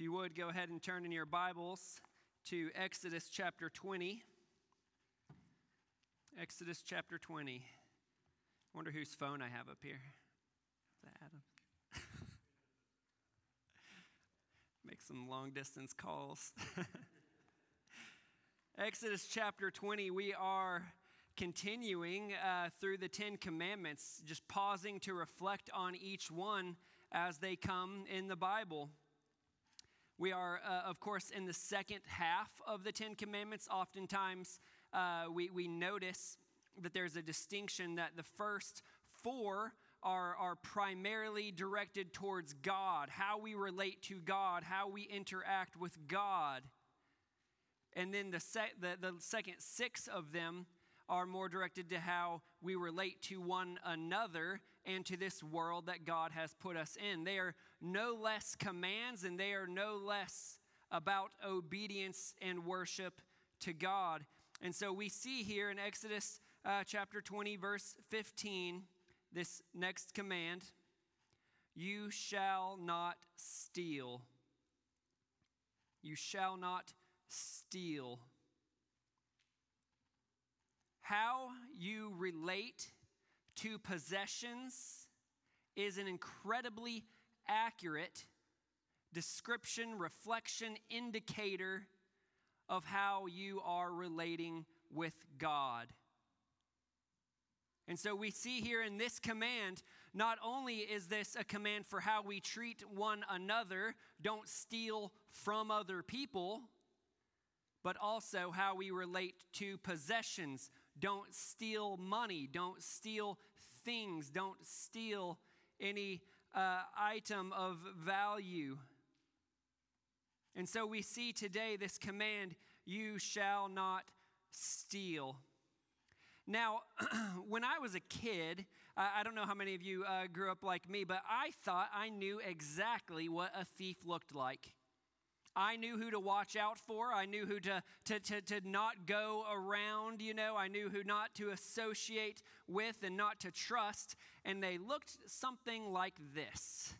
If you would, go ahead and turn in your Bibles to Exodus chapter 20. Exodus chapter 20. I wonder whose phone I have up here. Is that Adam? Make some long distance calls. Exodus chapter 20, we are continuing uh, through the Ten Commandments, just pausing to reflect on each one as they come in the Bible. We are, uh, of course, in the second half of the Ten Commandments. Oftentimes, uh, we, we notice that there's a distinction that the first four are, are primarily directed towards God, how we relate to God, how we interact with God. And then the, the, the second six of them are more directed to how we relate to one another and to this world that God has put us in. They are no less commands and they are no less about obedience and worship to God. And so we see here in Exodus uh, chapter 20, verse 15, this next command You shall not steal. You shall not steal how you relate to possessions is an incredibly accurate description, reflection, indicator of how you are relating with God. And so we see here in this command, not only is this a command for how we treat one another, don't steal from other people, but also how we relate to possessions. Don't steal money, don't steal things, don't steal any uh, item of value. And so we see today this command you shall not steal. Now, when I was a kid, I don't know how many of you uh, grew up like me, but I thought I knew exactly what a thief looked like. I knew who to watch out for. I knew who to, to, to, to, not go around, you know. I knew who not to associate with and not to trust. And they looked something like this.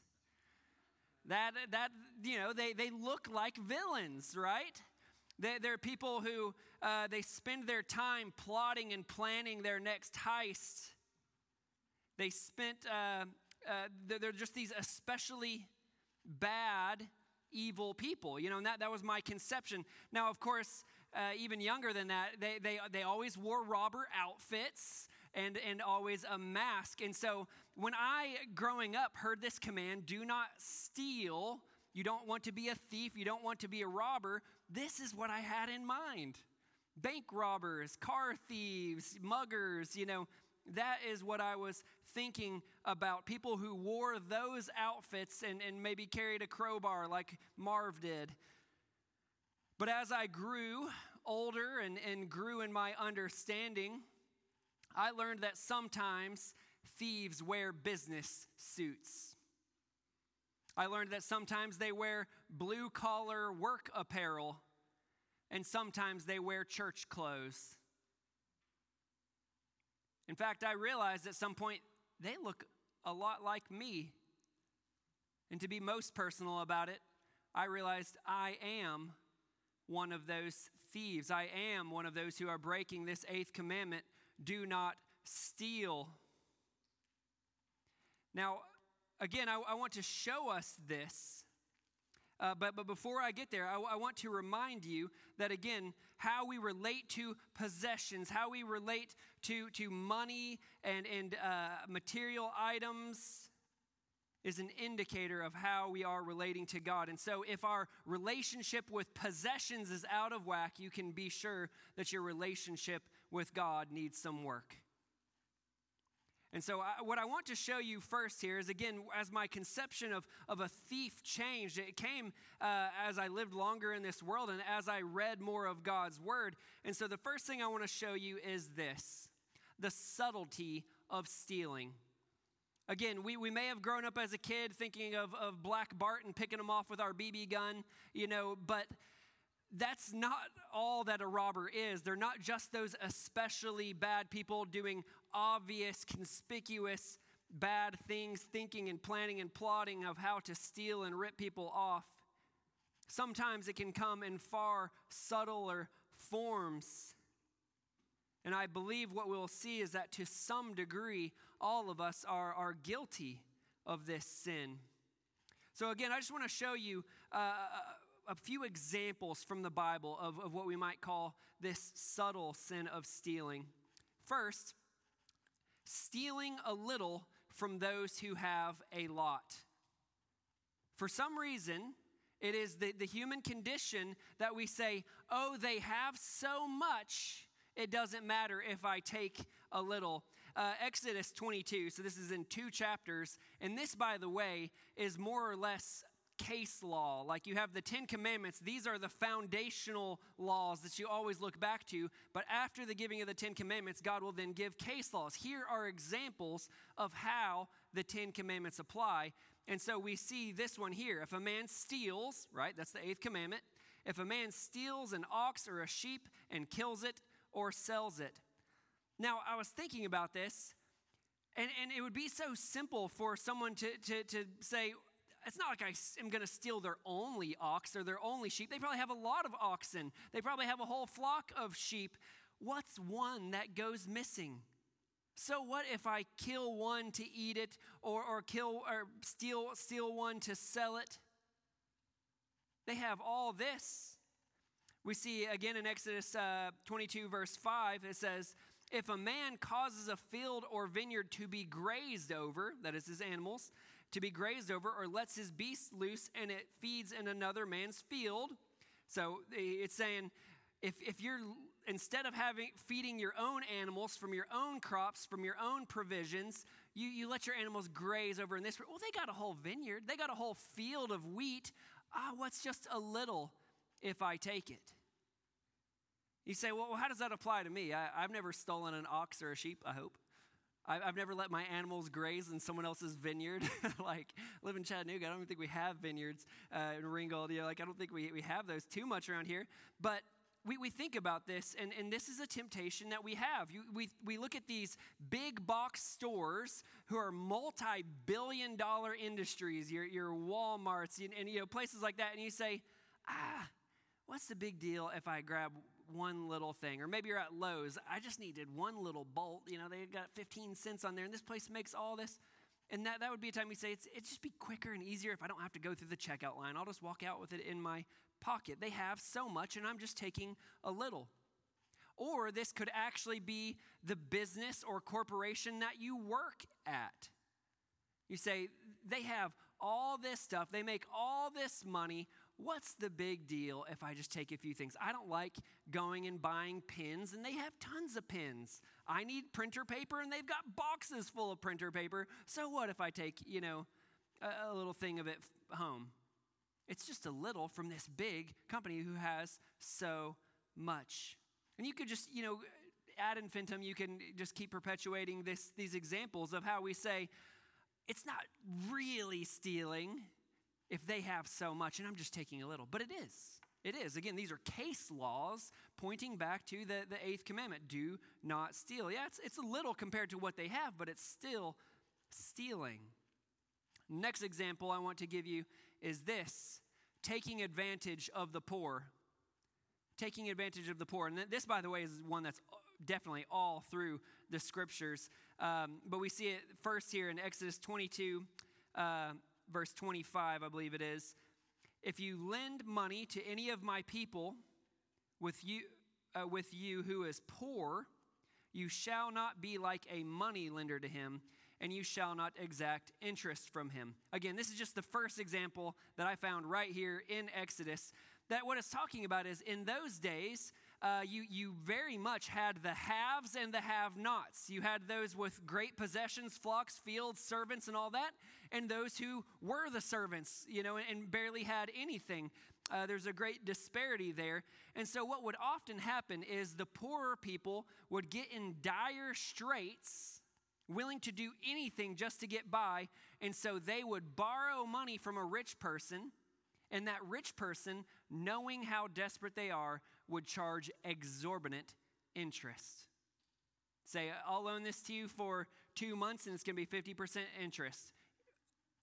That, that you know, they, they look like villains, right? They, they're people who uh, they spend their time plotting and planning their next heist. They spent, uh, uh, they're just these especially bad evil people, you know, and that, that was my conception. Now, of course, uh, even younger than that, they, they, they always wore robber outfits and, and always a mask. And so when I, growing up, heard this command do not steal, you don't want to be a thief, you don't want to be a robber, this is what I had in mind bank robbers, car thieves, muggers, you know that is what I was thinking about. People who wore those outfits and, and maybe carried a crowbar like Marv did. But as I grew older and, and grew in my understanding, I learned that sometimes thieves wear business suits. I learned that sometimes they wear blue collar work apparel, and sometimes they wear church clothes. In fact, I realized at some point they look a lot like me. And to be most personal about it, I realized I am one of those thieves. I am one of those who are breaking this eighth commandment do not steal. Now, again, I, I want to show us this uh, but, but before I get there, I, I want to remind you that, again, how we relate to possessions, how we relate to, to money and, and uh, material items is an indicator of how we are relating to God. And so, if our relationship with possessions is out of whack, you can be sure that your relationship with God needs some work. And so, I, what I want to show you first here is again, as my conception of, of a thief changed, it came uh, as I lived longer in this world and as I read more of God's word. And so, the first thing I want to show you is this the subtlety of stealing. Again, we, we may have grown up as a kid thinking of, of Black Bart and picking him off with our BB gun, you know, but that's not all that a robber is. They're not just those especially bad people doing obvious, conspicuous bad things, thinking and planning and plotting of how to steal and rip people off. Sometimes it can come in far subtler forms. And I believe what we'll see is that to some degree, all of us are, are guilty of this sin. So, again, I just want to show you uh, a few examples from the Bible of, of what we might call this subtle sin of stealing. First, stealing a little from those who have a lot. For some reason, it is the, the human condition that we say, oh, they have so much, it doesn't matter if I take a little. Uh, Exodus 22, so this is in two chapters, and this, by the way, is more or less case law. Like you have the Ten Commandments, these are the foundational laws that you always look back to. But after the giving of the Ten Commandments, God will then give case laws. Here are examples of how the Ten Commandments apply. And so we see this one here. If a man steals, right, that's the eighth commandment. If a man steals an ox or a sheep and kills it or sells it. Now, I was thinking about this, and, and it would be so simple for someone to, to, to say, it's not like I am going to steal their only ox or their only sheep. They probably have a lot of oxen, they probably have a whole flock of sheep. What's one that goes missing? So what if I kill one to eat it or, or kill or steal, steal one to sell it? They have all this. We see again in Exodus uh, 22, verse 5, it says, If a man causes a field or vineyard to be grazed over, that is his animals, to be grazed over, or lets his beast loose and it feeds in another man's field. So it's saying if, if you're instead of having feeding your own animals from your own crops, from your own provisions, you, you let your animals graze over in this. Well, they got a whole vineyard, they got a whole field of wheat. Ah, what's just a little if I take it? You say, well, how does that apply to me? I, I've never stolen an ox or a sheep, I hope. I've never let my animals graze in someone else's vineyard. like, live in Chattanooga, I don't even think we have vineyards uh, in Ringgold. You know, like, I don't think we, we have those too much around here. But we, we think about this, and, and this is a temptation that we have. You, we, we look at these big box stores who are multi billion dollar industries, your, your Walmarts, and, and you know, places like that, and you say, ah, what's the big deal if I grab one little thing. Or maybe you're at Lowe's. I just needed one little bolt. You know, they got 15 cents on there, and this place makes all this. And that, that would be a time we say, it's, it'd just be quicker and easier if I don't have to go through the checkout line. I'll just walk out with it in my pocket. They have so much, and I'm just taking a little. Or this could actually be the business or corporation that you work at. You say, they have all this stuff, they make all this money what's the big deal if I just take a few things? I don't like going and buying pins, and they have tons of pins. I need printer paper, and they've got boxes full of printer paper. So what if I take, you know, a, a little thing of it home? It's just a little from this big company who has so much. And you could just, you know, ad infinitum, you can just keep perpetuating this, these examples of how we say, it's not really stealing if they have so much and I'm just taking a little. But it is. It is. Again, these are case laws pointing back to the, the eighth commandment do not steal. Yeah, it's, it's a little compared to what they have, but it's still stealing. Next example I want to give you is this taking advantage of the poor. Taking advantage of the poor. And this, by the way, is one that's definitely all through the scriptures. Um, but we see it first here in Exodus 22. Uh, verse 25, I believe it is. If you lend money to any of my people with you, uh, with you who is poor, you shall not be like a money lender to him, and you shall not exact interest from him. Again, this is just the first example that I found right here in Exodus. That what it's talking about is in those days, uh, you, you very much had the haves and the have nots. You had those with great possessions, flocks, fields, servants, and all that, and those who were the servants, you know, and, and barely had anything. Uh, there's a great disparity there. And so, what would often happen is the poorer people would get in dire straits, willing to do anything just to get by. And so, they would borrow money from a rich person and that rich person, knowing how desperate they are, would charge exorbitant interest. Say, I'll loan this to you for two months and it's going to be 50% interest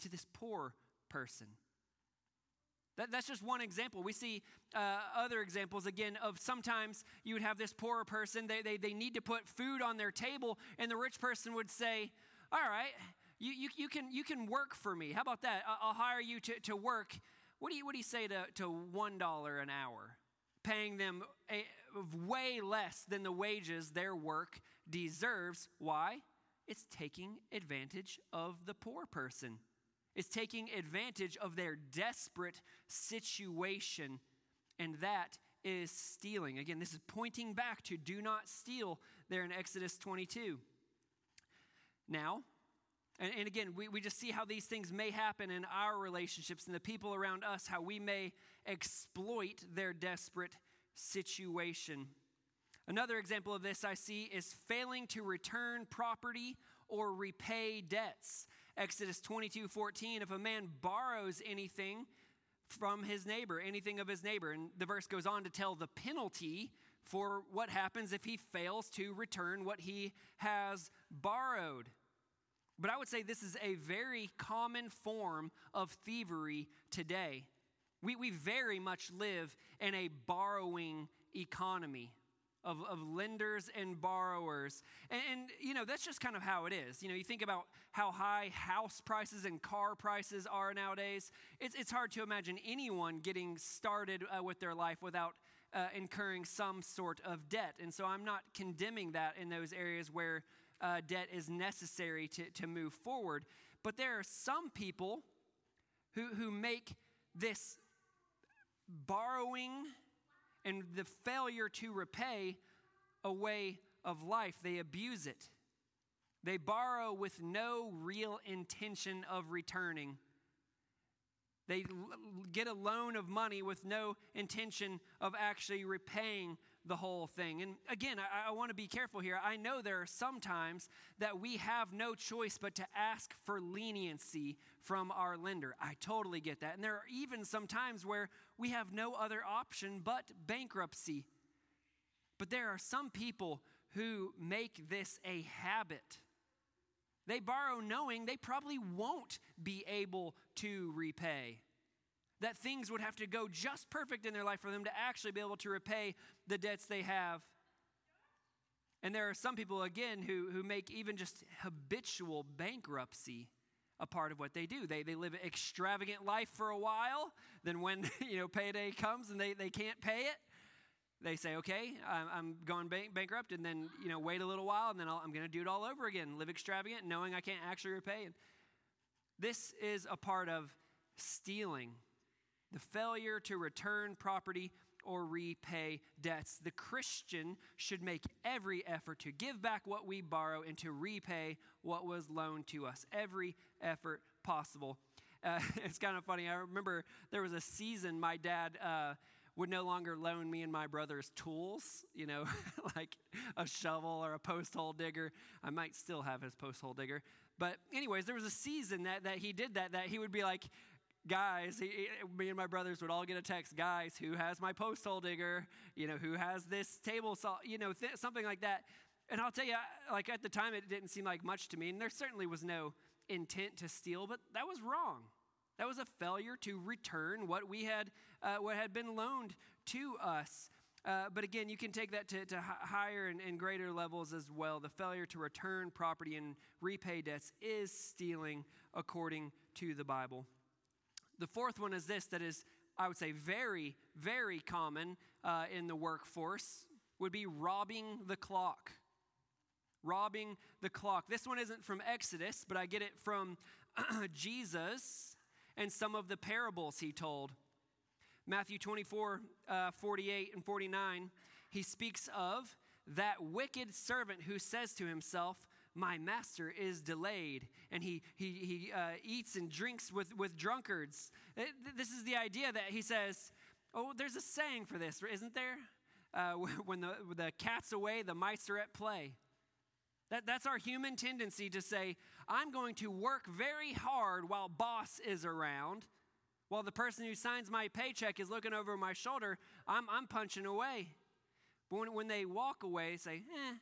to this poor person. That, that's just one example. We see uh, other examples, again, of sometimes you would have this poorer person, they, they, they need to put food on their table, and the rich person would say, All right, you, you, you, can, you can work for me. How about that? I'll, I'll hire you to, to work. What do you, what do you say to, to $1 an hour? Paying them eh, a, way less than the wages their work deserves. Why? It's taking advantage of the poor person It's taking advantage of their desperate situation, and that is stealing. Again, this is pointing back to do not steal there in Exodus 22. Now, and, and, again, we, we just see how these things may happen in our relationships and the people around us, how we may exploit their desperate situation. Another example of this I see is failing to return property or repay debts. Exodus 22 14, if a man borrows anything from his neighbor, anything of his neighbor, and the verse goes on to tell the penalty for what happens if he fails to return what he has borrowed. But I would say this is a very common form of thievery today. We, we very much live in a borrowing economy of, of lenders and borrowers. And, and, you know, that's just kind of how it is. You know, you think about how high house prices and car prices are nowadays. It's, it's hard to imagine anyone getting started uh, with their life without uh, incurring some sort of debt. And so I'm not condemning that in those areas where uh, debt is necessary to, to move forward. But there are some people who, who make this borrowing and the failure to repay a way of life. They abuse it. They borrow with no real intention of returning. They get a loan of money with no intention of actually repaying the whole thing. And again, I, I want to be careful here. I know there are some times that we have no choice but to ask for leniency from our lender. I totally get that. And there are even some times where we have no other option but bankruptcy. But there are some people who make this a habit. They borrow knowing they probably won't be able to repay that things would have to go just perfect in their life for them to actually be able to repay the debts they have. And there are some people, again, who, who make even just habitual bankruptcy a part of what they do. They, they live an extravagant life for a while. Then when, you know, payday comes and they, they can't pay it, they say, okay, I'm, I'm going bank, bankrupt. And then, you know, wait a little while and then i am going to do it all over again. Live extravagant knowing I can't actually repay. And this is a part of stealing the failure to return property or repay debts. The Christian should make every effort to give back what we borrow and to repay what was loaned to us. Every effort possible. Uh, it's kind of funny. I remember there was a season my dad uh, would no longer loan me and my brother's tools, you know, like a shovel or a post hole digger. I might still have his post hole digger. But, anyways, there was a season that, that he did that, that he would be like, guys, he, me and my brothers would all get a text, guys, who has my post hole digger, you know, who has this table saw, you know, th- something like that. And I'll tell you, like at the time, it didn't seem like much to me, and there certainly was no intent to steal, but that was wrong. That was a failure to return what we had, uh, what had been loaned to us. Uh, but again, you can take that to, to higher and, and greater levels as well. The failure to return property and repay debts is stealing according to the Bible. The fourth one is this that is, I would say, very, very common uh, in the workforce would be robbing the clock. Robbing the clock. This one isn't from Exodus, but I get it from Jesus and some of the parables he told. Matthew 24, uh, 48 and 49, he speaks of that wicked servant who says to himself, my master is delayed and he, he, he uh, eats and drinks with, with drunkards. It, uh, this is the idea that he says, oh, there's a saying for this, isn't there? Uh, when the, the cat's away, the mice are at play. That, that's our human tendency to say, I'm going to work very hard while boss is around. While the person who signs my paycheck is looking over my shoulder, I'm, I'm punching away. But when, when they walk away, say, eh,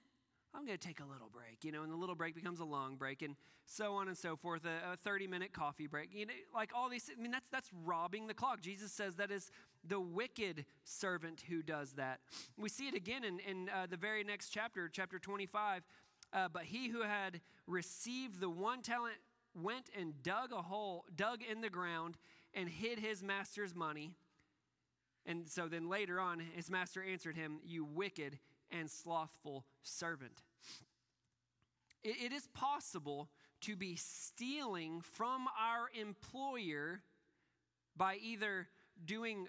I'm going to take a little break, you know, and the little break becomes a long break, and so on and so forth. A, a 30 minute coffee break, you know, like all these. I mean, that's that's robbing the clock. Jesus says that is the wicked servant who does that. We see it again in in uh, the very next chapter, chapter 25. Uh, but he who had received the one talent went and dug a hole, dug in the ground, and hid his master's money. And so then later on, his master answered him, You wicked and slothful servant. it, it is possible to be stealing from our employer by either doing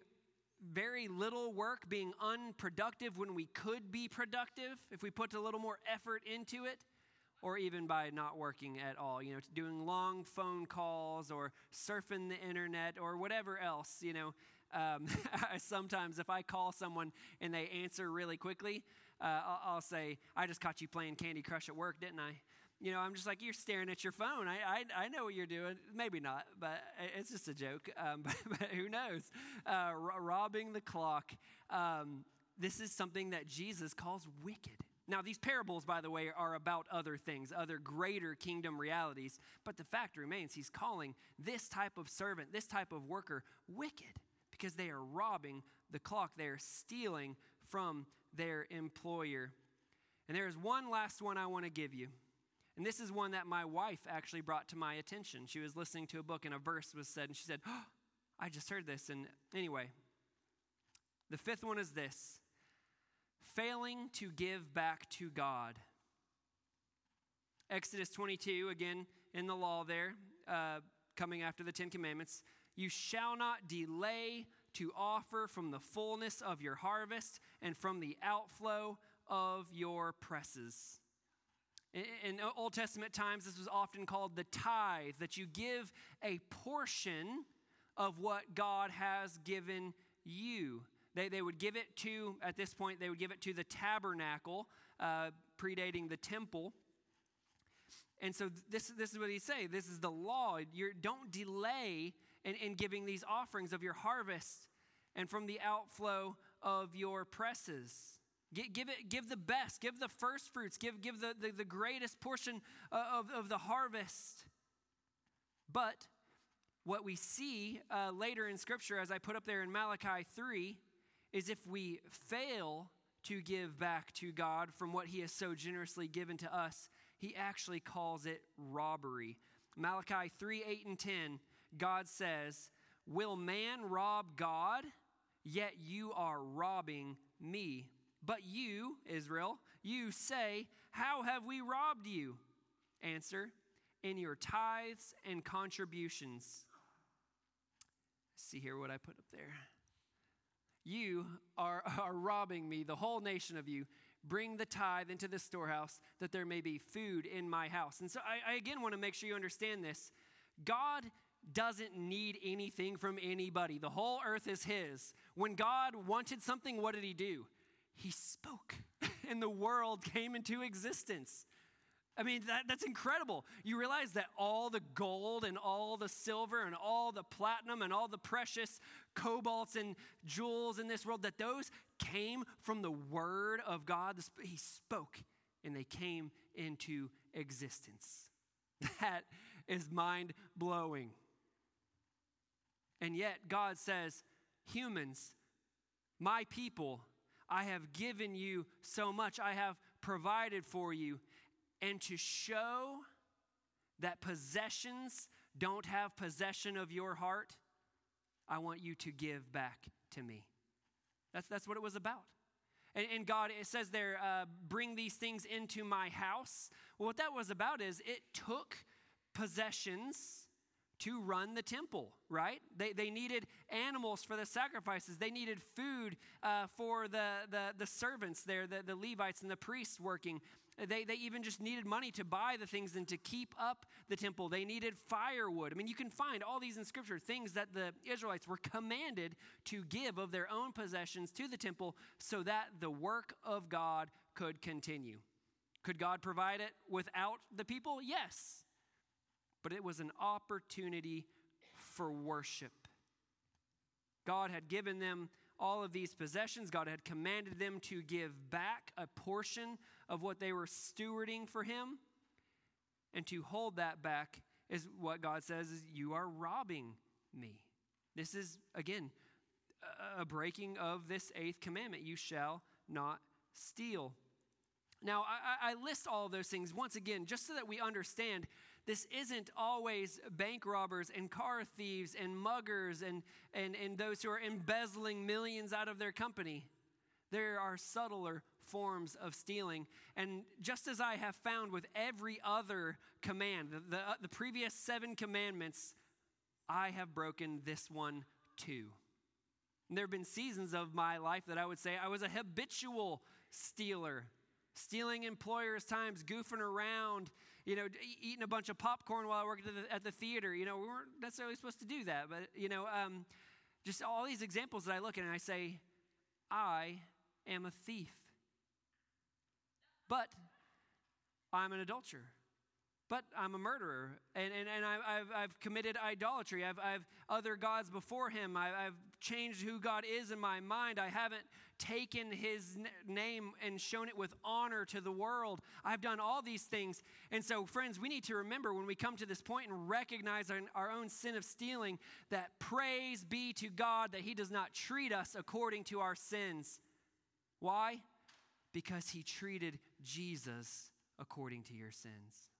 very little work, being unproductive when we could be productive, if we put a little more effort into it, or even by not working at all, you know, doing long phone calls or surfing the internet or whatever else, you know. Um, sometimes if I call someone and they answer really quickly, uh, I'll, say, I just caught you playing Candy Crush at work, didn't I? You know, I'm just like, you're staring at your phone. I, I, I know what you're doing. Maybe not, but it's just a joke. Um, but, but, who knows? Uh, robbing the clock. Um, this is something that Jesus calls wicked. Now, these parables, by the way, are about other things, other greater kingdom realities. But the fact remains, he's calling this type of servant, this type of worker, wicked because they are robbing the clock. They are stealing from their employer. And there is one last one I want to give you. And this is one that my wife actually brought to my attention. She was listening to a book and a verse was said, and she said, oh, I just heard this. And anyway, the fifth one is this failing to give back to God. Exodus 22, again in the law there, uh, coming after the Ten Commandments. You shall not delay to offer from the fullness of your harvest and from the outflow of your presses. In Old Testament times, this was often called the tithe, that you give a portion of what God has given you. They, they would give it to, at this point, they would give it to the tabernacle, uh, predating the temple. And so this, this is what he say. This is the law. You're, don't delay in, in giving these offerings of your harvest and from the outflow of your presses. Give, give, it, give the best, give the first fruits, give, give the, the, the greatest portion of, of the harvest. But what we see uh, later in Scripture, as I put up there in Malachi 3, is if we fail to give back to God from what He has so generously given to us, He actually calls it robbery. Malachi 3 8 and 10 God says, Will man rob God? Yet you are robbing me. But you, Israel, you say, How have we robbed you? Answer, In your tithes and contributions. See here what I put up there. You are, are robbing me, the whole nation of you. Bring the tithe into the storehouse that there may be food in my house. And so I, I again want to make sure you understand this. God doesn't need anything from anybody. The whole earth is His. When God wanted something, what did He do? He spoke, and the world came into existence. I mean, that, that's incredible. You realize that all the gold and all the silver and all the platinum and all the precious cobalts and jewels in this world, that those came from the Word of God. He spoke and they came into existence. That is mind blowing. And yet, God says, Humans, my people, I have given you so much, I have provided for you. And to show that possessions don't have possession of your heart, I want you to give back to me. That's, that's what it was about. And, and God, it says there, uh, bring these things into my house. Well, what that was about is it took possessions to run the temple, right? They, they needed animals for the sacrifices. They needed food uh, for the, the, the servants there, the, the Levites and the priests working. They, they even just needed money to buy the things and to keep up the temple. They needed firewood. I mean, you can find all these in Scripture, things that the Israelites were commanded to give of their own possessions to the temple so that the work of God could continue. Could God provide it without the people? Yes but it was an opportunity for worship. God had given them all of these possessions. God had commanded them to give back a portion of what they were stewarding for him. And to hold that back is what God says is you are robbing me. This is again a breaking of this eighth commandment you shall not steal. Now, I, I, list all those things once again just so that we understand this isn't always bank robbers and car thieves and muggers and, and, and those who are embezzling millions out of their company. There are subtler forms of stealing. And just as I have found with every other command, the, the, the previous seven commandments, I have broken this one too. And there have been seasons of my life that I would say I was a habitual stealer, stealing employers' times, goofing around, you know, eating a bunch of popcorn while I worked at the, at the theater. You know, we weren't necessarily supposed to do that, but, you know, um, just all these examples that I look at and I say, I am a thief. But I'm an adulterer but I'm a murderer and, and, and I, have I've committed idolatry. I've, I've other gods before him. I, have changed who God is in my mind. I haven't taken his name and shown it with honor to the world. I've done all these things. And so, friends, we need to remember when we come to this point and recognize our, our own sin of stealing that praise be to God that he does not treat us according to our sins. Why? Because he treated Jesus according to your sins.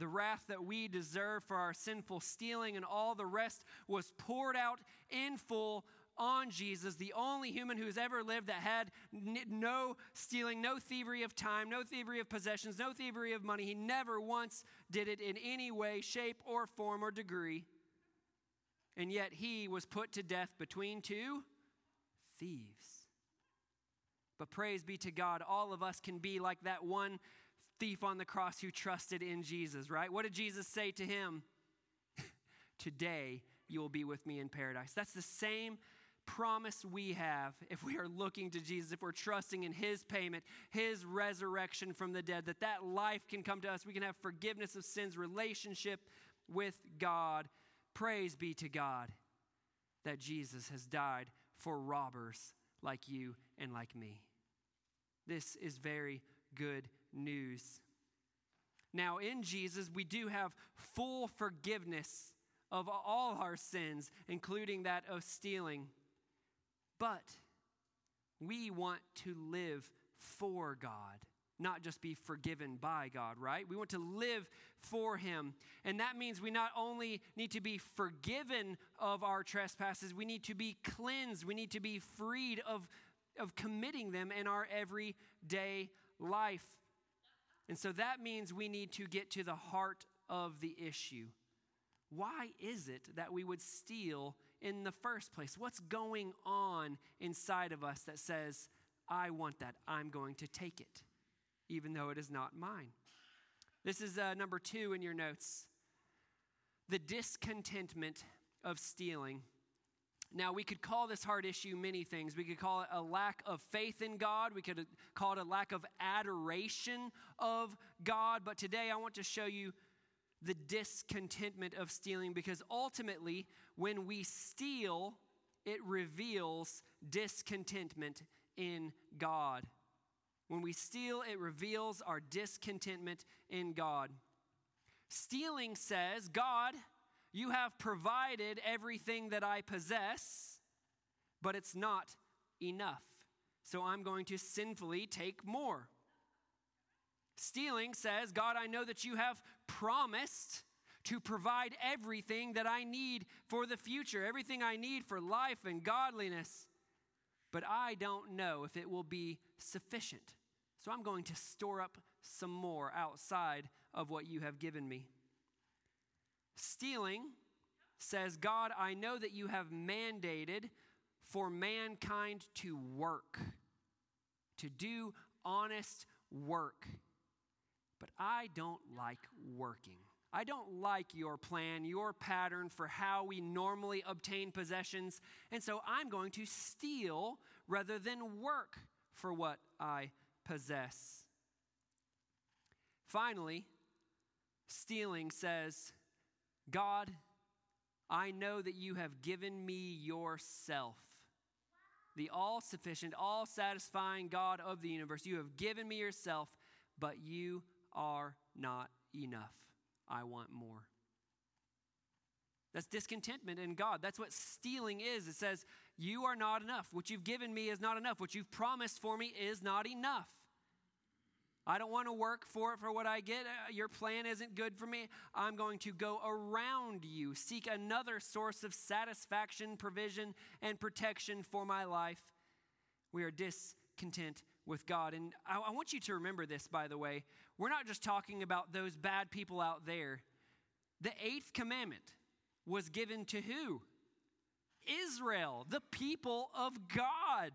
The wrath that we deserve for our sinful stealing and all the rest was poured out in full on Jesus, the only human who's ever lived that had no stealing, no thievery of time, no thievery of possessions, no thievery of money. He never once did it in any way, shape, or form or degree. And yet he was put to death between two thieves. But praise be to God, all of us can be like that one thief on the cross who trusted in Jesus, right? What did Jesus say to him? Today you will be with me in paradise. That's the same promise we have if we are looking to Jesus, if we're trusting in his payment, his resurrection from the dead, that that life can come to us. We can have forgiveness of sins, relationship with God. Praise be to God that Jesus has died for robbers like you and like me. This is very good news. Now, in Jesus, we do have full forgiveness of all our sins, including that of stealing. But we want to live for God, not just be forgiven by God, right? We want to live for Him. And that means we not only need to be forgiven of our trespasses, we need to be cleansed. We need to be freed of, of committing them in our everyday life. And so that means we need to get to the heart of the issue. Why is it that we would steal in the first place? What's going on inside of us that says, I want that, I'm going to take it, even though it is not mine? This is uh, number two in your notes the discontentment of stealing. Now, we could call this heart issue many things. We could call it a lack of faith in God. We could call it a lack of adoration of God. But today I want to show you the discontentment of stealing because ultimately, when we steal, it reveals discontentment in God. When we steal, it reveals our discontentment in God. Stealing says, God, you have provided everything that I possess, but it's not enough. So I'm going to sinfully take more. Stealing says, God, I know that you have promised to provide everything that I need for the future, everything I need for life and godliness. But I don't know if it will be sufficient. So I'm going to store up some more outside of what you have given me. Stealing says, God, I know that you have mandated for mankind to work, to do honest work. But I don't like working. I don't like your plan, your pattern for how we normally obtain possessions. And so I'm going to steal rather than work for what I possess. Finally, stealing says, God, I know that you have given me yourself. the all sufficient, all satisfying God of the universe. You have given me yourself, but you are not enough. I want more. That's discontentment in God. That's what stealing is. It says, You are not enough. What you've given me is not enough. What you've promised for me is not enough. I don't want to work for it for what I get. Uh, your plan isn't good for me. I'm going to go around you, seek another source of satisfaction, provision, and protection for my life. We are discontent with God. And I, I want you to remember this, by the way. We're not just talking about those bad people out there. The eighth commandment was given to who? Israel, the people of God.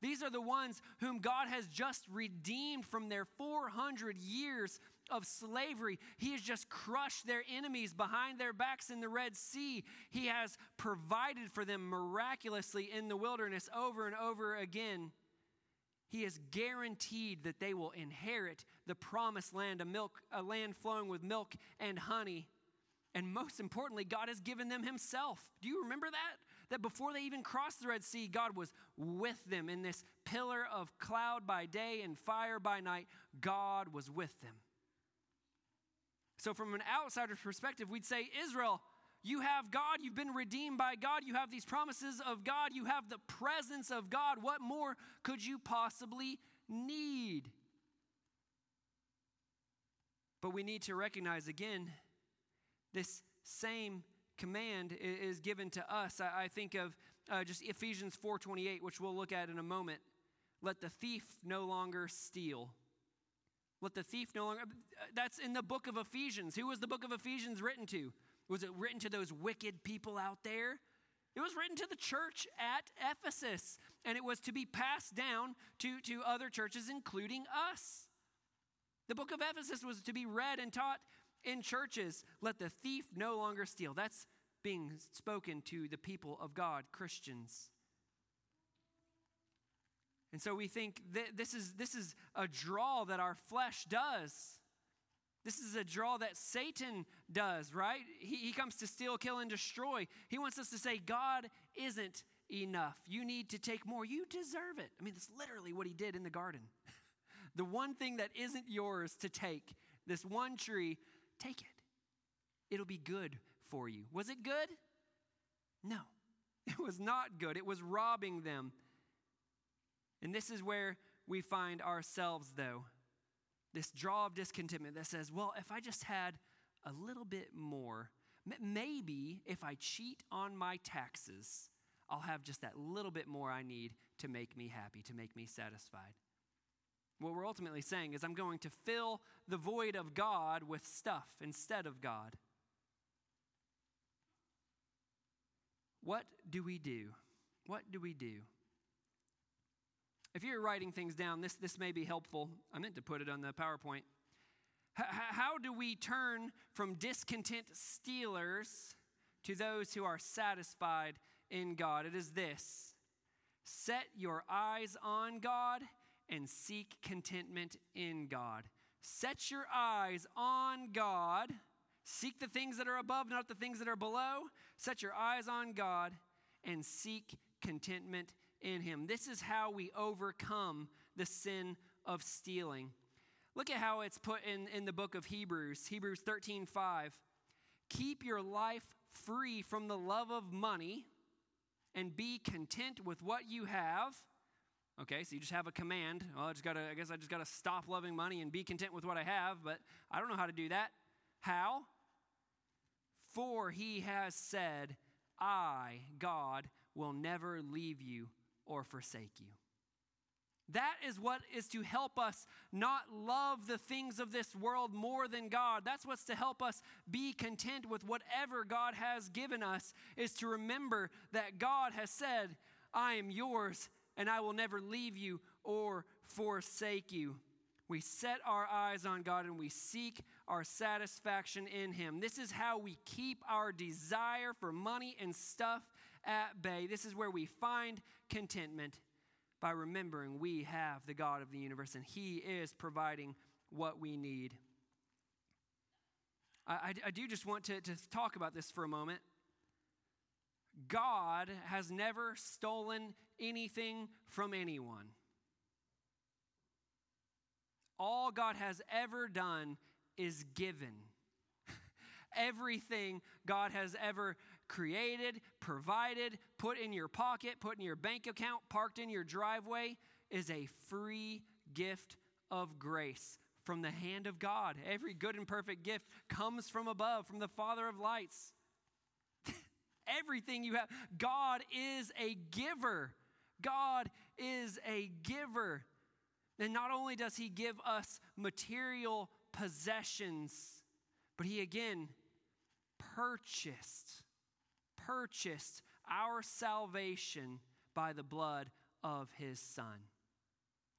These are the ones whom God has just redeemed from their 400 years of slavery. He has just crushed their enemies behind their backs in the Red Sea. He has provided for them miraculously in the wilderness over and over again. He has guaranteed that they will inherit the promised land, a, milk, a land flowing with milk and honey. And most importantly, God has given them Himself. Do you remember that? That before they even crossed the Red Sea, God was with them in this pillar of cloud by day and fire by night. God was with them. So, from an outsider's perspective, we'd say, Israel, you have God, you've been redeemed by God, you have these promises of God, you have the presence of God. What more could you possibly need? But we need to recognize again this same command is given to us. I, think of uh, just Ephesians 4:28, which we'll look at in a moment. Let the thief no longer steal. Let the thief no longer. That's in the book of Ephesians. Who was the book of Ephesians written to? Was it written to those wicked people out there? It was written to the church at Ephesus, and it was to be passed down to, to other churches, including us. The book of Ephesus was to be read and taught in churches, let the thief no longer steal. That's being spoken to the people of God, Christians. And so we think that this is, this is a draw that our flesh does. This is a draw that Satan does, right? He, he comes to steal, kill, and destroy. He wants us to say, God isn't enough. You need to take more. You deserve it. I mean, that's literally what he did in the garden. the one thing that isn't yours to take, this one tree, Take it. It'll be good for you. Was it good? No, it was not good. It was robbing them. And this is where we find ourselves, though. This draw of discontentment that says, well, if I just had a little bit more, maybe if I cheat on my taxes, I'll have just that little bit more I need to make me happy, to make me satisfied. What we're ultimately saying is, I'm going to fill the void of God with stuff instead of God. What do we do? What do we do? If you're writing things down, this, this may be helpful. I meant to put it on the PowerPoint. H- how do we turn from discontent stealers to those who are satisfied in God? It is this set your eyes on God and seek contentment in God. Set your eyes on God. Seek the things that are above, not the things that are below. Set your eyes on God and seek contentment in Him. This is how we overcome the sin of stealing. Look at how it's put in, in the book of Hebrews, Hebrews 13 5. Keep your life free from the love of money and be content with what you have Okay, so you just have a command. Well, I just gotta, I guess I just gotta stop loving money and be content with what I have, but I don't know how to do that. How? For he has said, I, God, will never leave you or forsake you. That is what is to help us not love the things of this world more than God. That's what's to help us be content with whatever God has given us, is to remember that God has said, I am yours and I will never leave you or forsake you. We set our eyes on God and we seek our satisfaction in Him. This is how we keep our desire for money and stuff at bay. This is where we find contentment by remembering we have the God of the universe and He is providing what we need. I, I, do just want to, to talk about this for a moment. God has never stolen anything from anyone. All God has ever done is given. Everything God has ever created, provided, put in your pocket, put in your bank account, parked in your driveway is a free gift of grace from the hand of God. Every good and perfect gift comes from above, from the Father of lights. Everything you have, God is a giver. God is a giver. And not only does He give us material possessions, but He again purchased, purchased our salvation by the blood of His Son.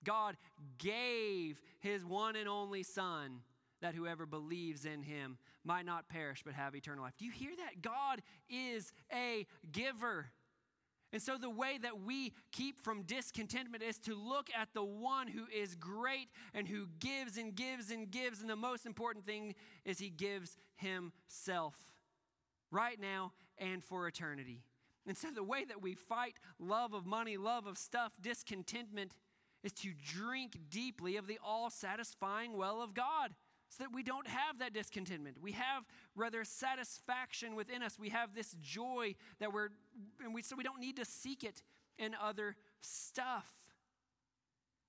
God gave his one and only Son that whoever believes in him might not perish but have eternal life. Do you hear that? God is a giver. And so, the way that we keep from discontentment is to look at the one who is great and who gives and gives and gives. And the most important thing is he gives himself right now and for eternity. And so, the way that we fight love of money, love of stuff, discontentment, is to drink deeply of the all satisfying well of God so that we don't have that discontentment. We have rather satisfaction within us. We have this joy that we're, and we, so we don't need to seek it in other stuff.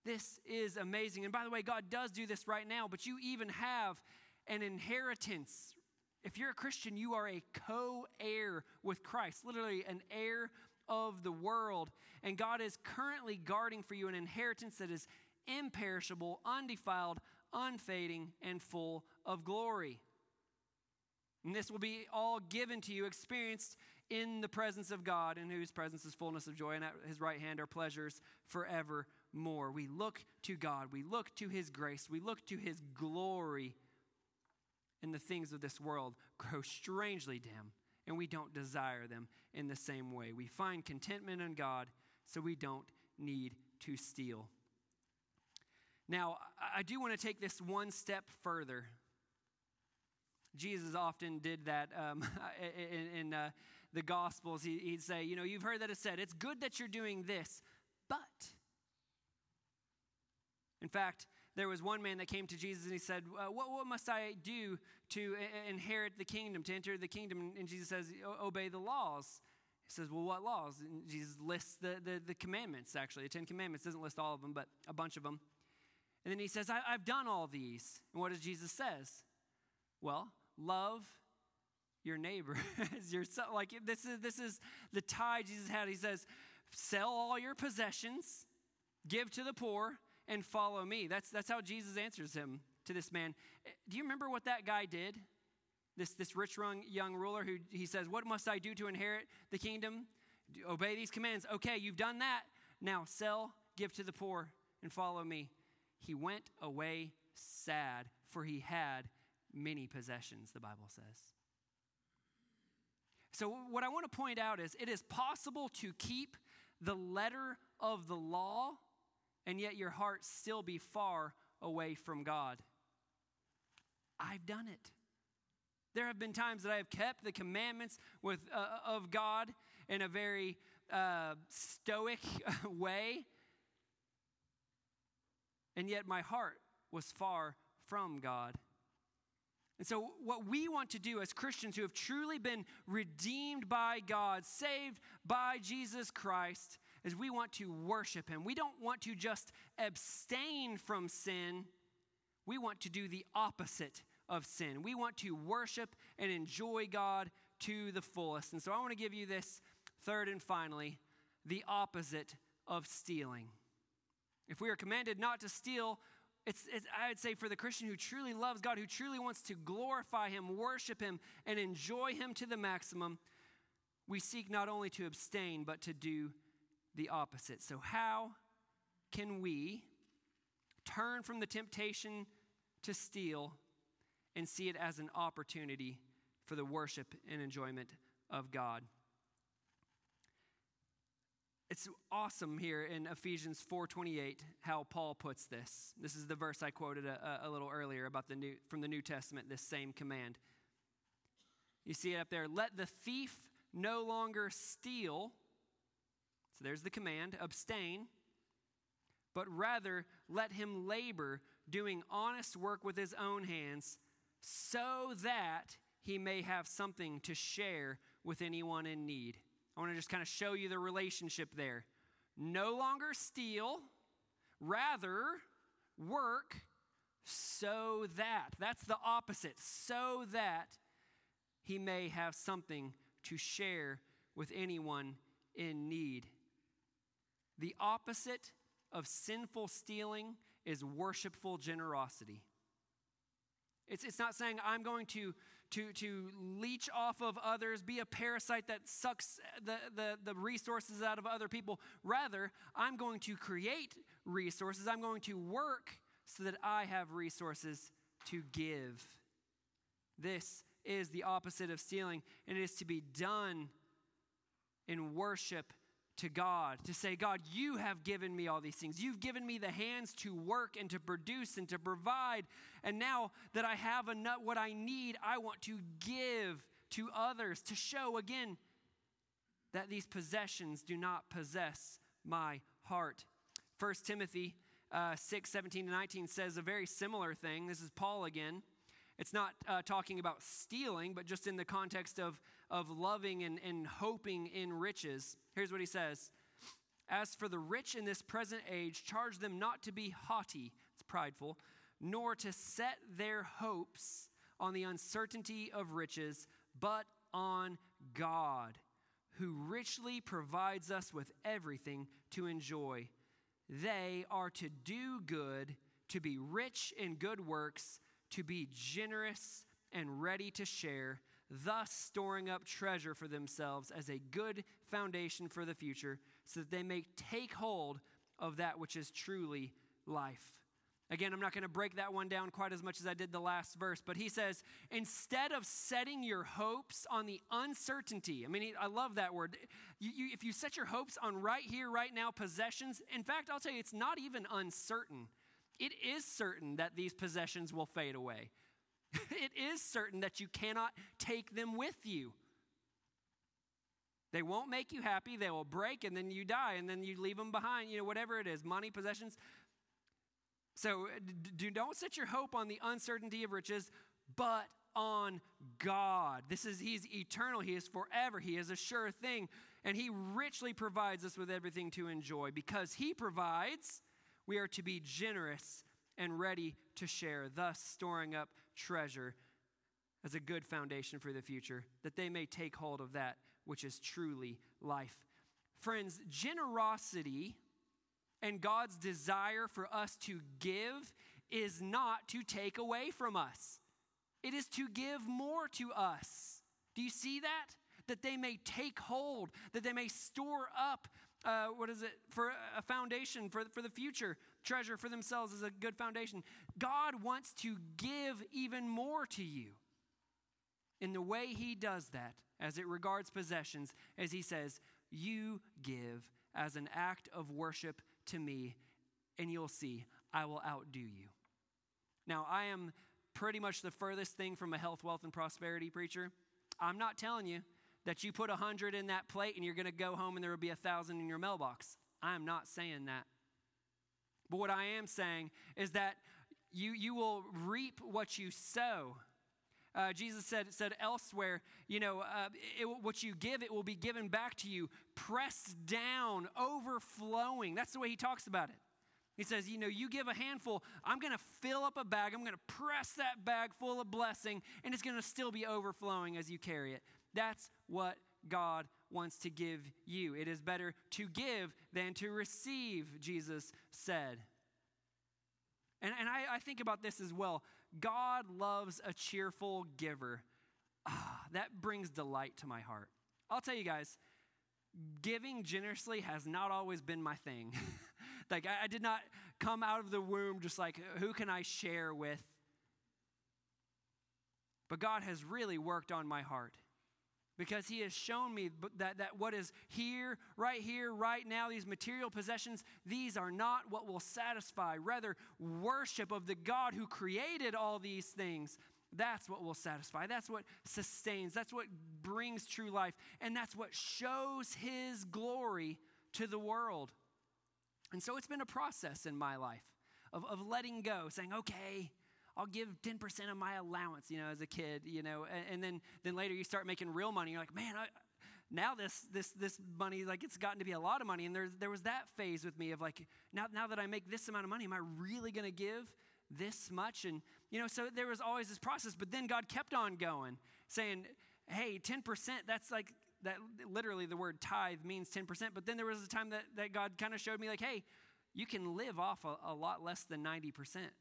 This is amazing. And by the way, God does do this right now, but you even have an inheritance. If you're a Christian, you are a co heir with Christ, literally an heir of the world. And God is currently guarding for you an inheritance that is imperishable, undefiled, unfading, and full of glory. And this will be all given to you, experienced in the presence of God, in whose presence is fullness of joy, and at his right hand are pleasures forevermore. We look to God, we look to his grace, we look to his glory, and the things of this world grow strangely dim and we don't desire them in the same way. We find contentment in God, so we don't need to steal. Now, I do want to take this one step further. Jesus often did that um, in, in uh, the Gospels. He, he'd say, You know, you've heard that it said, it's good that you're doing this, but. In fact, there was one man that came to Jesus and he said, uh, what, what must I do to inherit the kingdom, to enter the kingdom? And Jesus says, Obey the laws. He says, Well, what laws? And Jesus lists the, the, the commandments, actually. The Ten Commandments doesn't list all of them, but a bunch of them. And then he says, I, have done all these. And what does Jesus says? Well, love your neighbor as yourself. Like this is this is the tie Jesus had. He says, sell all your possessions, give to the poor, and follow me. That's, that's how Jesus answers him to this man. Do you remember what that guy did? This, this rich young ruler who he says, What must I do to inherit the kingdom? Obey these commands. Okay, you've done that. Now sell, give to the poor, and follow me. He went away sad, for he had many possessions, the Bible says. So, what I want to point out is it is possible to keep the letter of the law and yet your heart still be far away from God. I've done it. There have been times that I have kept the commandments with, uh, of God in a very uh, stoic way, and yet my heart was far from God. And so, what we want to do as Christians who have truly been redeemed by God, saved by Jesus Christ, is we want to worship Him. We don't want to just abstain from sin, we want to do the opposite of sin. We want to worship and enjoy God to the fullest. And so I want to give you this third and finally the opposite of stealing. If we are commanded not to steal, it's, it's, I would say for the Christian who truly loves God, who truly wants to glorify Him, worship Him, and enjoy Him to the maximum, we seek not only to abstain, but to do the opposite. So, how can we turn from the temptation to steal and see it as an opportunity for the worship and enjoyment of God? It's awesome here in Ephesians 4:28 how Paul puts this. This is the verse I quoted a, a little earlier about the new from the New Testament this same command. You see it up there, let the thief no longer steal. So there's the command abstain. But rather let him labor, doing honest work with his own hands, so that he may have something to share with anyone in need. I want to just kind of show you the relationship there. No longer steal, rather work so that. That's the opposite. So that he may have something to share with anyone in need. The opposite of sinful stealing is worshipful generosity. It's, it's not saying I'm going to, to, to leech off of others, be a parasite that sucks the, the, the resources out of other people. Rather, I'm going to create resources. I'm going to work so that I have resources to give. This is the opposite of stealing, and it is to be done in worship to God, to say, God, you have given me all these things. You've given me the hands to work and to produce and to provide. And now that I have enough, what I need, I want to give to others to show again that these possessions do not possess my heart. 1 Timothy uh, 6 17 to 19 says a very similar thing. This is Paul again. It's not uh, talking about stealing, but just in the context of, of loving and, and hoping in riches. Here's what he says As for the rich in this present age, charge them not to be haughty, it's prideful, nor to set their hopes on the uncertainty of riches, but on God, who richly provides us with everything to enjoy. They are to do good, to be rich in good works to be generous and ready to share, thus storing up treasure for themselves as a good foundation for the future, so that they may take hold of that which is truly life. Again, I'm not going to break that one down quite as much as I did the last verse, but he says, instead of setting your hopes on the uncertainty, I mean, I love that word. You, you, if you set your hopes on right here, right now, possessions, in fact, I'll tell you, it's not even uncertain it is certain that these possessions will fade away. it is certain that you cannot take them with you. They won't make you happy. They will break and then you die and then you leave them behind, you know, whatever it is money, possessions. So uh, do, don't set your hope on the uncertainty of riches, but on God. This is He's eternal, He is forever, He is a sure thing, and He richly provides us with everything to enjoy because He provides we are to be generous and ready to share, thus storing up treasure as a good foundation for the future, that they may take hold of that which is truly life. Friends, generosity and God's desire for us to give is not to take away from us, it is to give more to us. Do you see that? That they may take hold, that they may store up uh, what is it, for a foundation for, for the future, treasure for themselves is a good foundation. God wants to give even more to you. In the way He does that, as it regards possessions, as He says, You give as an act of worship to me, and you'll see, I will outdo you. Now, I am pretty much the furthest thing from a health, wealth, and prosperity preacher. I'm not telling you that you put a hundred in that plate and you're going to go home and there will be a thousand in your mailbox. I am not saying that. But what I am saying is that you, you will reap what you sow. Uh, Jesus said, said elsewhere, you know, uh, it, what you give, it will be given back to you, pressed down, overflowing. That's the way he talks about it. He says, you know, you give a handful, I'm going to fill up a bag, I'm going to press that bag full of blessing, and it's going to still be overflowing as you carry it. That's what God wants to give you. It is better to give than to receive, Jesus said. And, and I, I think about this as well. God loves a cheerful giver. Ah, that brings delight to my heart. I'll tell you guys, giving generously has not always been my thing. like, I, I did not come out of the womb just like, who can I share with? But God has really worked on my heart because he has shown me that, that what is here, right here, right now, these material possessions, these are not what will satisfy. Rather, worship of the God who created all these things That's what will satisfy. That's what sustains. That's what brings true life. And that's what shows His glory to the world. And so it's been a process in my life of, of letting go, saying, okay, I'll give 10% of my allowance, you know, as a kid, you know, and, and then, then later you start making real money. You're like, man, I, now this, this, this money, like it's gotten to be a lot of money. And there's, there was that phase with me of like, now, now that I make this amount of money, am I really going to give this much? And, you know, so there was always this process, but then God kept on going, saying, hey, 10%, that's like, that literally the word tithe means 10%. But then there was a time that, that God kind of showed me, like, hey, you can live off a, a, lot less than 90%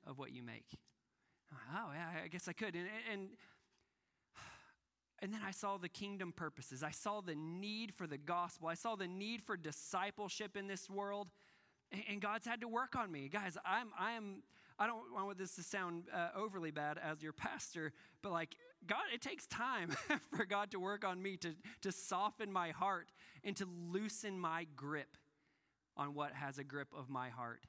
of what you make. Oh, yeah, I guess I could. And, and, and then I saw the kingdom purposes. I saw the need for the gospel. I saw the need for discipleship in this world. And, and God's had to work on me. Guys, I'm, I am, I don't want this to sound uh, overly bad as your pastor, but like, God, it takes time for God to work on me to, to soften my heart and to loosen my grip on what has a grip of my heart.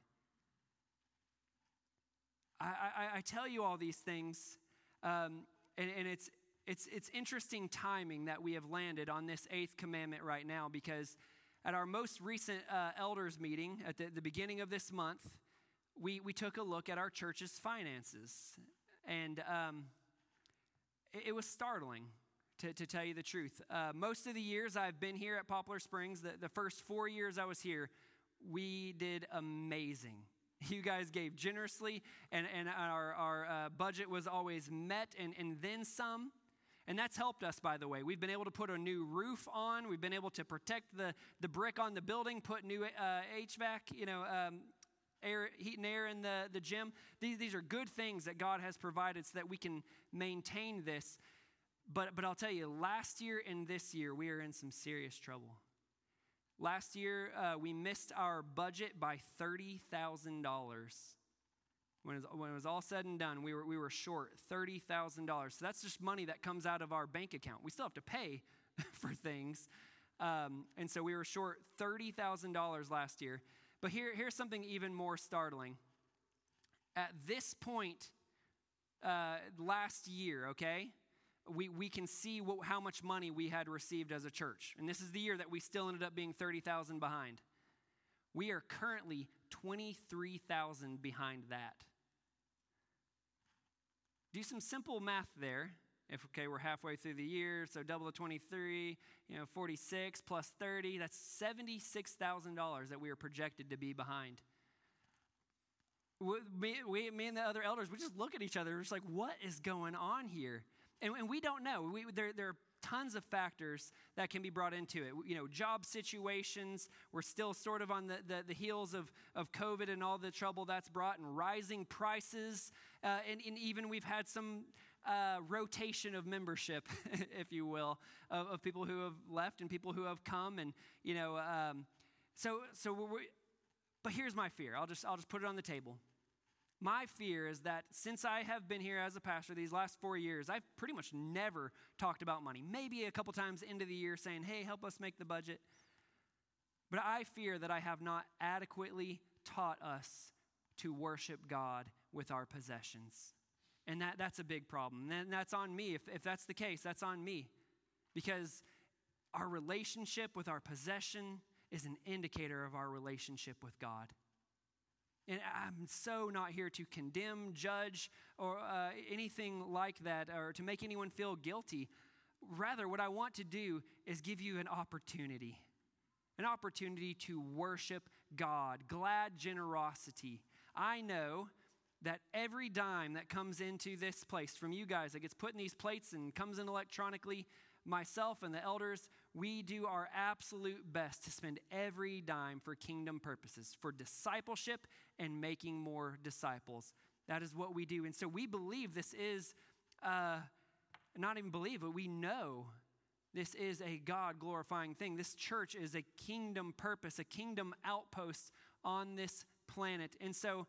I, I, I tell you all these things, um, and, and it's, it's, it's interesting timing that we have landed on this eighth commandment right now because at our most recent uh, elders meeting at the, the beginning of this month, we, we took a look at our church's finances. And um, it, it, was startling, to, to tell you the truth. Uh, most of the years I've been here at Poplar Springs, the, the first four years I was here, we did amazing. You guys gave generously, and, and our, our uh, budget was always met and, and then some. And that's helped us, by the way. We've been able to put a new roof on. We've been able to protect the, the brick on the building, put new uh, HVAC, you know, um, air, heat and air in the, the gym. These, these are good things that God has provided so that we can maintain this. But, but I'll tell you, last year and this year, we are in some serious trouble. Last year, uh, we missed our budget by $30,000. When, when it was all said and done, we were, we were short $30,000. So that's just money that comes out of our bank account. We still have to pay for things. Um, and so we were short $30,000 last year. But here, here's something even more startling. At this point uh, last year, okay, we, we can see what, how much money we had received as a church. And this is the year that we still ended up being 30,000 behind. We are currently 23,000 behind that. Do some simple math there. If, okay, we're halfway through the year, so double the 23, you know, 46 plus 30, that's $76,000 that we are projected to be behind. We, we, me and the other elders, we just look at each other, we're just like, what is going on here? And, and we don't know. We, there, there are tons of factors that can be brought into it. You know, job situations, we're still sort of on the, the, the heels of, of COVID and all the trouble that's brought, and rising prices. Uh, and, and even we've had some uh, rotation of membership, if you will, of, of, people who have left and people who have come. And, you know, um, so, so we're, but here's my fear. I'll just, I'll just put it on the table. My fear is that since I have been here as a pastor these last four years, I've pretty much never talked about money. Maybe a couple times into the year saying, hey, help us make the budget. But I fear that I have not adequately taught us to worship God with our possessions. And that, that's a big problem. And that's on me. If, if that's the case, that's on me. Because our relationship with our possession is an indicator of our relationship with God. And I'm so not here to condemn, judge, or uh, anything like that, or to make anyone feel guilty. Rather, what I want to do is give you an opportunity an opportunity to worship God, glad generosity. I know that every dime that comes into this place from you guys that gets put in these plates and comes in electronically, myself and the elders, we do our absolute best to spend every dime for kingdom purposes, for discipleship and making more disciples. That is what we do. And so we believe this is, uh, not even believe, but we know this is a God glorifying thing. This church is a kingdom purpose, a kingdom outpost on this planet. And so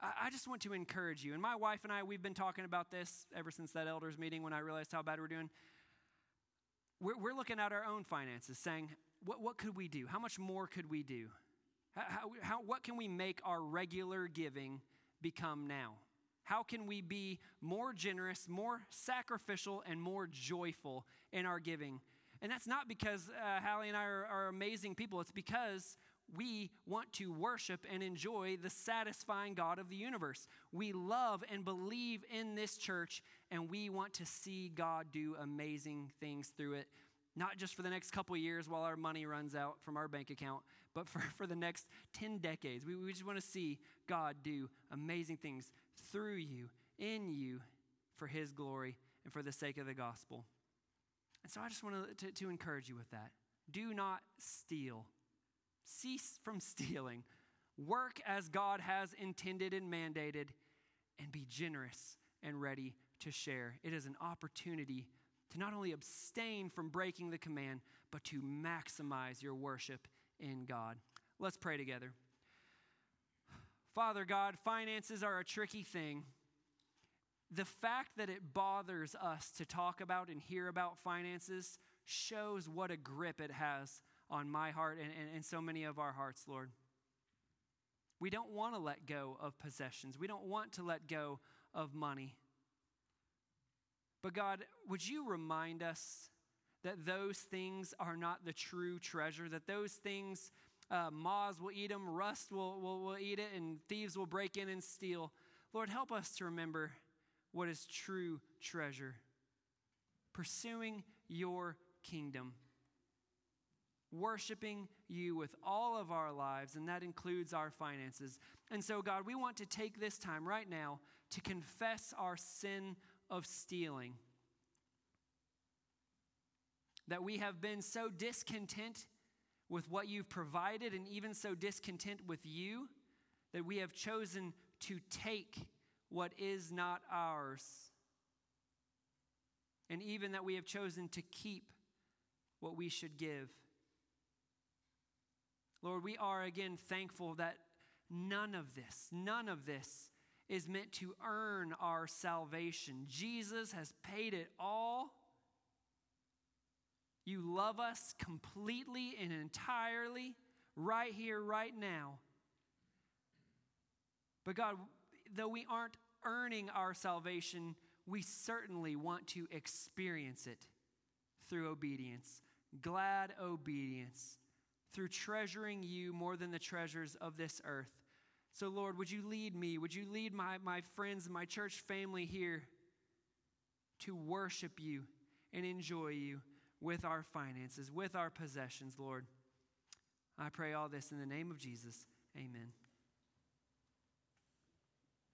I just want to encourage you. And my wife and I, we've been talking about this ever since that elders meeting when I realized how bad we're doing we're, we're looking at our own finances, saying, what, what could we do? How much more could we do? How, how, what can we make our regular giving become now? How can we be more generous, more sacrificial, and more joyful in our giving? And that's not because uh, Hallie and I are, are amazing people. It's because we want to worship and enjoy the satisfying God of the universe. We love and believe in this church, and we want to see God do amazing things through it, not just for the next couple years while our money runs out from our bank account, but for, for the next 10 decades. We, we just want to see God do amazing things through you, in you, for His glory and for the sake of the gospel. And so I just want to, to encourage you with that. Do not steal. Cease from stealing. Work as God has intended and mandated, and be generous and ready to share. It is an opportunity to not only abstain from breaking the command, but to maximize your worship in God. Let's pray together. Father God, finances are a tricky thing. The fact that it bothers us to talk about and hear about finances shows what a grip it has on my heart and, and, and so many of our hearts, Lord. We don't want to let go of possessions, we don't want to let go of money. But God, would you remind us that those things are not the true treasure, that those things, uh, moths will eat them, rust will, will, will eat it, and thieves will break in and steal. Lord, help us to remember what is true treasure pursuing your kingdom, worshiping you with all of our lives, and that includes our finances. And so, God, we want to take this time right now to confess our sin of stealing. That we have been so discontent with what you've provided and even so discontent with you that we have chosen to take what is not ours. And even that we have chosen to keep what we should give. Lord, we are again thankful that none of this, none of this is meant to earn our salvation. Jesus has paid it all. You love us completely and entirely, right here, right now. But God, though we aren't earning our salvation, we certainly want to experience it through obedience, glad obedience, through treasuring you more than the treasures of this earth. So, Lord, would you lead me? Would you lead my, my friends and my church family here to worship you and enjoy you with our finances, with our possessions, Lord? I pray all this in the name of Jesus. Amen.